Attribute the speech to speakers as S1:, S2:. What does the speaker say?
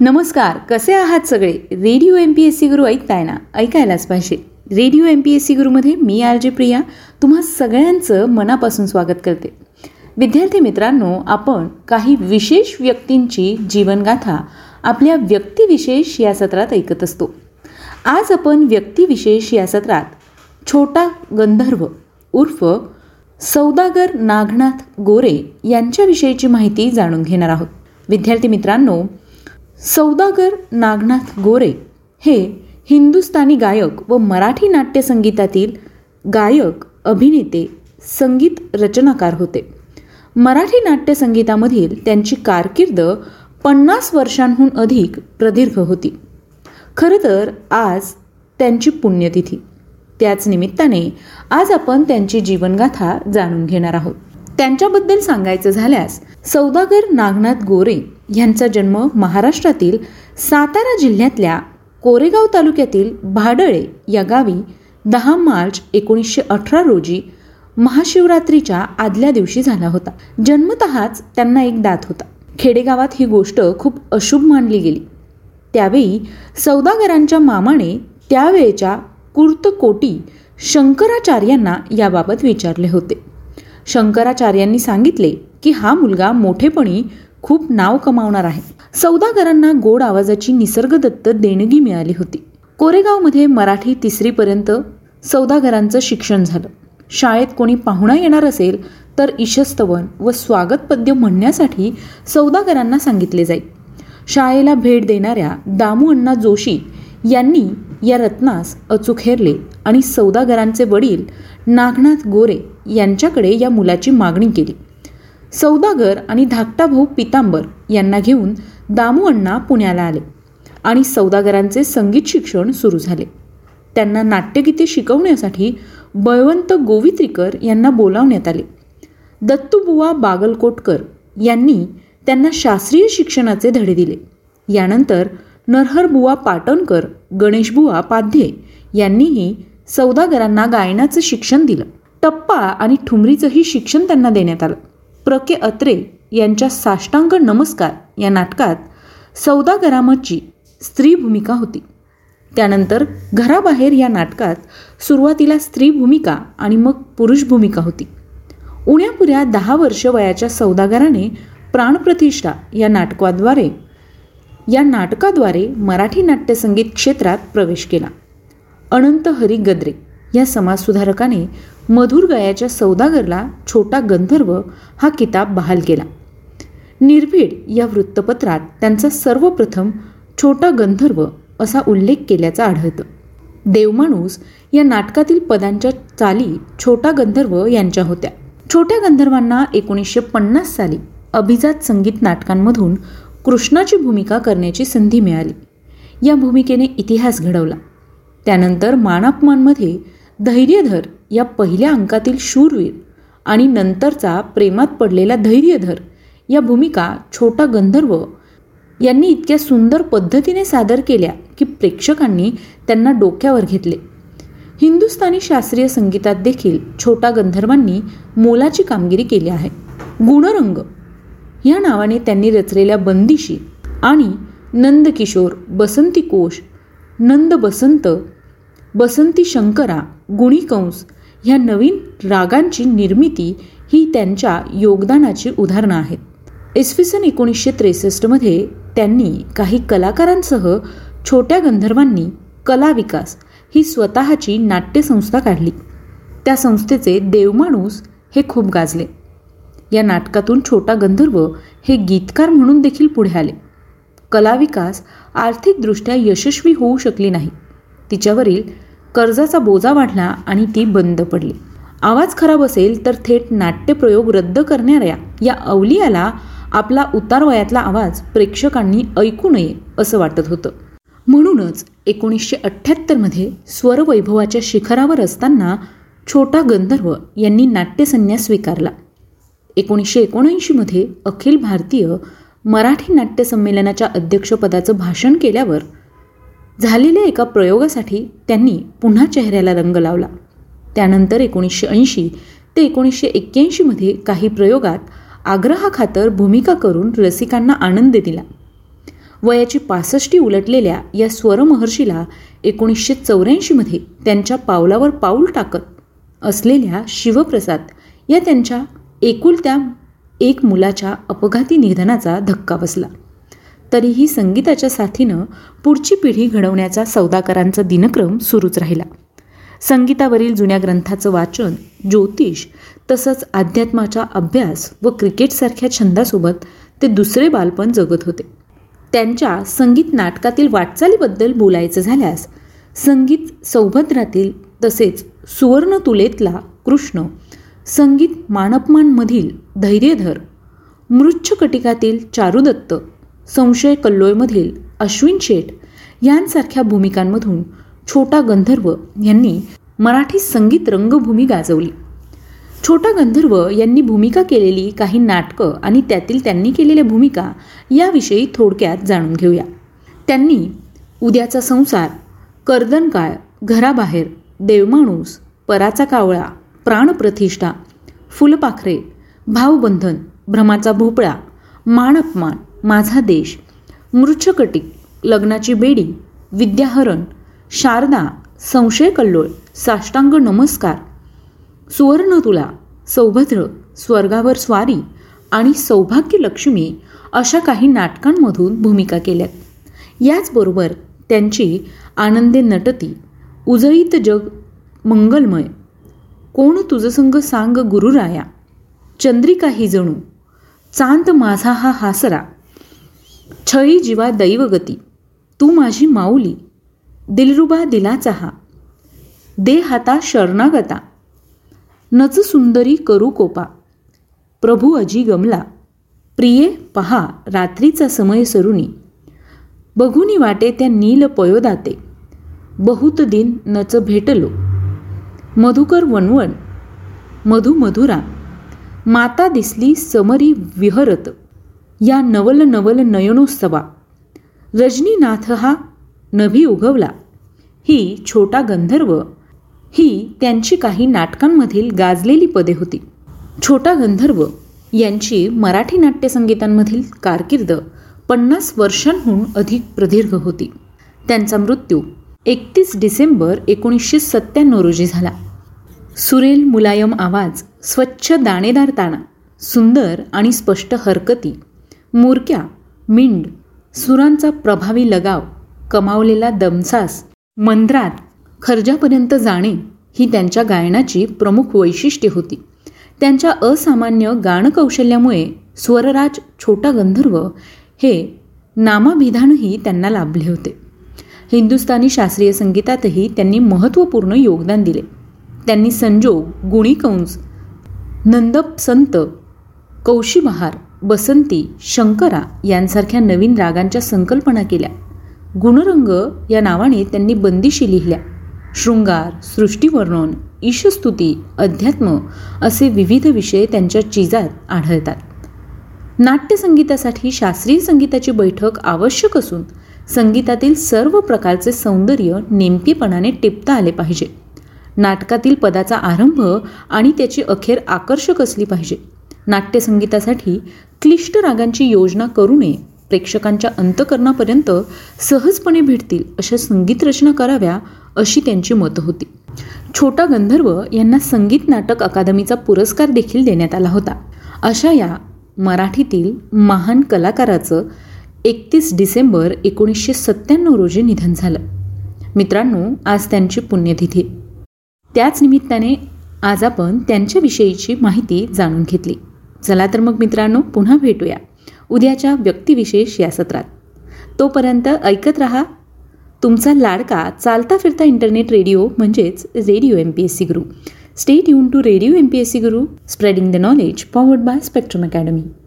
S1: नमस्कार कसे आहात सगळे? Radio M P S C Guru ऐकताय ना? ऐकायलाच पाहिजे. Radio M P S C गुरुमध्ये मी आर जे प्रिया. तुम्हा सगळ्यांचं मनापासून स्वागत करते. विद्यार्थी मित्रांनो आपण काही विशेष व्यक्तींची जीवनगाथा आपल्या व्यक्तिविशेष या सत्रात ऐकत असतो. आज आपण व्यक्तिविशेष या सत्रात छोटा गंधर्व उर्फ सौदागर नागनाथ गोरे यांच्याविषयीची माहिती जाणून घेणार आहोत. विद्यार्थी मित्रांनो सौदागर नागनाथ गोरे हे हिंदुस्थानी गायक व मराठी नाट्यसंगीतातील गायक अभिनेते संगीत रचनाकार होते. मराठी नाट्यसंगीतामधील त्यांची कारकीर्द पन्नास वर्षांहून अधिक प्रदीर्घ होती. खरं तर आज त्यांची पुण्यतिथी. त्याच निमित्ताने आज आपण त्यांची जीवनगाथा जाणून घेणार आहोत. त्यांच्याबद्दल सांगायचं झाल्यास सौदागर नागनाथ गोरे यांचा जन्म महाराष्ट्रातील सातारा जिल्ह्यातल्या कोरेगाव तालुक्यातील भाडळे या गावी दहा मार्च एकोणीसशे अठरा रोजी महाशिवरात्रीच्या आदल्या दिवशी झाला होता. जन्मतःच त्यांना एक दात होता. खेडेगावात ही गोष्ट खूप अशुभ मानली गेली. त्यावेळी सौदागरांच्या मामाने त्यावेळेच्या कुर्तकोटी शंकराचार्यांना याबाबत विचारले होते. शंकराचार्यांनी सांगितले की हा मुलगा मोठेपणी खूप नाव कमावणार आहे. सौदागरांना गोड आवाजाची निसर्गदत्त देणगी मिळाली होती. कोरेगावमध्ये मराठी तिसरीपर्यंत सौदागरांचं शिक्षण झालं. शाळेत कोणी पाहुणा येणार असेल तर ईशस्तवन व स्वागत पद्य म्हणण्यासाठी सौदागरांना सांगितले जाईल शाळेला भेट देणाऱ्या दामू अण्णा जोशी यांनी या रत्नास अचूक हेरले आणि सौदागरांचे वडील नागनाथ गोरे यांच्याकडे या मुलाची मागणी केली. सौदागर आणि धाकटा भाऊ पितांबर यांना घेऊन दामू अण्णा पुण्याला आले आणि सौदागरांचे संगीत शिक्षण सुरू झाले. त्यांना नाट्यगीते शिकवण्यासाठी बळवंत गोवित्रीकर यांना बोलावण्यात आले. दत्तुबुवा बागलकोटकर यांनी त्यांना शास्त्रीय शिक्षणाचे धडे दिले. यानंतर नरहरबुवा पाटणकर गणेशबुवा पाध्ये यांनीही सौदागरांना गायनाचं शिक्षण दिलं. टप्पा आणि ठुमरीचंही शिक्षण त्यांना देण्यात आलं. प्र. के. अत्रे यांच्या साष्टांग नमस्कार या नाटकात सौदागरामची स्त्री भूमिका होती. त्यानंतर घराबाहेर या नाटकात सुरुवातीला स्त्री भूमिका आणि मग पुरुष भूमिका होती. उण्यापुऱ्या दहा वर्ष वयाच्या सौदागराने प्राणप्रतिष्ठा या नाटकाद्वारे या नाटकाद्वारे मराठी नाट्यसंगीत क्षेत्रात प्रवेश केला. अनंत हरी गद्रे या समाजसुधारकाने मधुर गयाच्या सौदागरला छोटा गंधर्व हा किताब बहाल केला. निर्भीड या वृत्तपत्रात त्यांचा सर्वप्रथम छोटा गंधर्व असा उल्लेख केल्याचा आढळतं. देवमाणूस या नाटकातील पदांच्या चाली छोटा गंधर्व यांच्या होत्या. छोट्या गंधर्वांना एकोणीसशे पन्नास साली अभिजात संगीत नाटकांमधून कृष्णाची भूमिका करण्याची संधी मिळाली. या भूमिकेने इतिहास घडवला. त्यानंतर मानापमानमध्ये धैर्यधर या पहिल्या अंकातील शूरवीर आणि नंतरचा प्रेमात पडलेला धैर्यधर या भूमिका छोटा गंधर्व यांनी इतक्या सुंदर पद्धतीने सादर केल्या की प्रेक्षकांनी त्यांना डोक्यावर घेतले. हिंदुस्थानी शास्त्रीय संगीतात देखील छोटा गंधर्वांनी मोलाची कामगिरी केली आहे. गुणरंग या नावाने त्यांनी रचलेल्या बंदिशी आणि नंदकिशोर बसंती कोश नंद बसंत बसंती शंकरा गुणीकंस ह्या नवीन रागांची निर्मिती ही त्यांच्या योगदानाची उदाहरणं आहेत. इसवी सन एकोणीसशे त्रेसष्टमध्ये त्यांनी काही कलाकारांसह छोट्या गंधर्वांनी कला विकास ही स्वतःची नाट्यसंस्था काढली. त्या संस्थेचे देवमाणूस हे खूप गाजले. या नाटकातून छोटा गंधर्व हे गीतकार म्हणून देखील पुढे आले. कलाविकास आर्थिकदृष्ट्या यशस्वी होऊ शकली नाही. तिच्यावरील कर्जाचा बोजा वाढला आणि ती बंद पडली. आवाज खराब असेल तर थेट नाट्यप्रयोग रद्द करणाऱ्या या अवलियाला आपला उतार वयातला आवाज प्रेक्षकांनी ऐकू नये असं वाटत होतं. म्हणूनच एकोणीसशे अठ्ठ्याहत्तरमध्ये स्वरवैभवाच्या शिखरावर असताना छोटा गंधर्व यांनी नाट्यसंन्यास स्वीकारला. एकोणीसशे एकोणऐंशीमध्ये अखिल भारतीय मराठी नाट्य संमेलनाच्या अध्यक्षपदाचं भाषण केल्यावर झालेल्या एका प्रयोगासाठी त्यांनी पुन्हा चेहऱ्याला रंग लावला. त्यानंतर एकोणीसशे ऐंशी ते एकोणीसशे एक्क्याऐंशीमध्ये काही प्रयोगात आग्रहाखातर भूमिका करून रसिकांना आनंद दिला. वयाची पासष्टी उलटलेल्या या स्वरमहर्षीला एकोणीसशे चौऱ्याऐंशीमध्ये त्यांच्या पावलावर पाऊल टाकत असलेल्या शिवप्रसाद या त्यांच्या एकुलत्या एक मुलाच्या अपघाती निधनाचा धक्का बसला. तरीही संगीताच्या साथीनं पुढची पिढी घडवण्याचा सौदाकरांचा दिनक्रम सुरूच राहिला. संगीतावरील जुन्या ग्रंथाचं वाचन ज्योतिष तसंच अध्यात्माचा अभ्यास व क्रिकेटसारख्या छंदासोबत ते दुसरे बालपण जगत होते. त्यांच्या संगीत नाटकातील वाटचालीबद्दल बोलायचं झाल्यास संगीत सौभद्रातील तसेच सुवर्णतुलेतला कृष्ण संगीत मानपमानमधील धैर्यधर मृच्छकटिकातील चारुदत्त संशय कल्लोयमधील अश्विन शेठ यांसारख्या भूमिकांमधून छोटा गंधर्व यांनी मराठी संगीत रंगभूमी गाजवली. छोटा गंधर्व यांनी भूमिका केलेली काही नाटकं आणि त्यातील त्यांनी केलेल्या भूमिका याविषयी थोडक्यात जाणून घेऊया. त्यांनी उद्याचा संसार कर्दनकाळ घराबाहेर देवमाणूस पराचा कावळा प्राणप्रतिष्ठा फुलपाखरे भावबंधन भ्रमाचा भोपळा माणपमान माझा देश. मृच्छकटिक लग्नाची बेडी विद्याहरण शारदा संशय कल्लोळ साष्टांग नमस्कार. सुवर्ण तुला सौभद्र स्वर्गावर स्वारी आणि सौभाग्य लक्ष्मी अशा काही नाटकांमधून भूमिका केल्यात. याचबरोबर त्यांची आनंदे नटती उजळीत जग मंगलमय. कोण तुझं संग सांग गुरुराया? चंद्रिका ही जणू. चांद माझा हा हासरा. छळी जीवा दैवगती तू माझी माऊली दिलरुबा दिलाचा हा दे हाता शरणागता नच सुंदरी करू कोपा प्रभू अजी गमला प्रिये पहा रात्रीचा समय सरुणी बघुनी वाटे त्या नील पयोदाते बहुत दिन नच भेटलो मधुकर वनवण मधु मधुरा माता दिसली समरी विहरत या नवल नवल नयनोत्सवा. रजनीनाथ हा नभी उगवला. ही छोटा गंधर्व ही त्यांची काही नाटकांमधील गाजलेली पदे होती. छोटा गंधर्व यांची मराठी नाट्यसंगीतांमधील कारकीर्द पन्नास वर्षांहून अधिक प्रदीर्घ होती. त्यांचा मृत्यू एकतीस डिसेंबर एकोणीसशे सत्त्याण्णव रोजी झाला. सुरेल मुलायम आवाज स्वच्छ दाणेदार ताणा सुंदर आणि स्पष्ट हरकती मुरक्या मिंड सुरांचा प्रभावी लगाव कमावलेला दमसास मंद्रात खर्जापर्यंत जाणे ही त्यांच्या गायनाची प्रमुख वैशिष्ट्ये होती. त्यांच्या असामान्य गाणकौशल्यामुळे स्वरराज छोटा गंधर्व हे नामाभिधानही त्यांना लाभले होते. हिंदुस्थानी शास्त्रीय संगीतातही त्यांनी महत्त्वपूर्ण योगदान दिले. त्यांनी संजोग गुणीकंस नंदप संत कौशिबहार बसंती शंकरा यांसारख्या नवीन रागांच्या संकल्पना केल्या. गुणरंग या नावाने त्यांनी बंदिशी लिहिल्या. शृंगार सृष्टीवर्णन ईशस्तुती अध्यात्म असे विविध विषय त्यांच्या चिजात आढळतात. नाट्यसंगीतासाठी शास्त्रीय संगीताची बैठक आवश्यक असून संगीतातील सर्व प्रकारचे सौंदर्य नेमकेपणाने टिपता आले पाहिजे. नाटकातील पदाचा आरंभ आणि त्याची अखेर आकर्षक असली पाहिजे. नाट्यसंगीतासाठी क्लिष्ट रागांची योजना करू नये. प्रेक्षकांच्या अंतकरणापर्यंत सहजपणे भेटतील अशा संगीत रचना कराव्या अशी त्यांची मतं होती. छोटा गंधर्व यांना संगीत नाटक अकादमीचा पुरस्कार देखील देण्यात आला होता. अशा या मराठीतील महान कलाकाराचं एकतीस डिसेंबर एकोणीसशे सत्त्याण्णव रोजी निधन झालं. मित्रांनो आज त्यांची पुण्यतिथी. त्याच निमित्ताने आज आपण त्यांच्याविषयीची माहिती जाणून घेतली. चला तर मग मित्रांनो पुन्हा भेटूया. उद्याच्या व्यक्तिविशेष या सत्रात. तोपर्यंत ऐकत रहा तुमचा लाडका चालता फिरता इंटरनेट रेडिओ म्हणजेच radio M P S C Guru stay युन to radio M P S C Guru spreading the knowledge powered by Spectrum Academy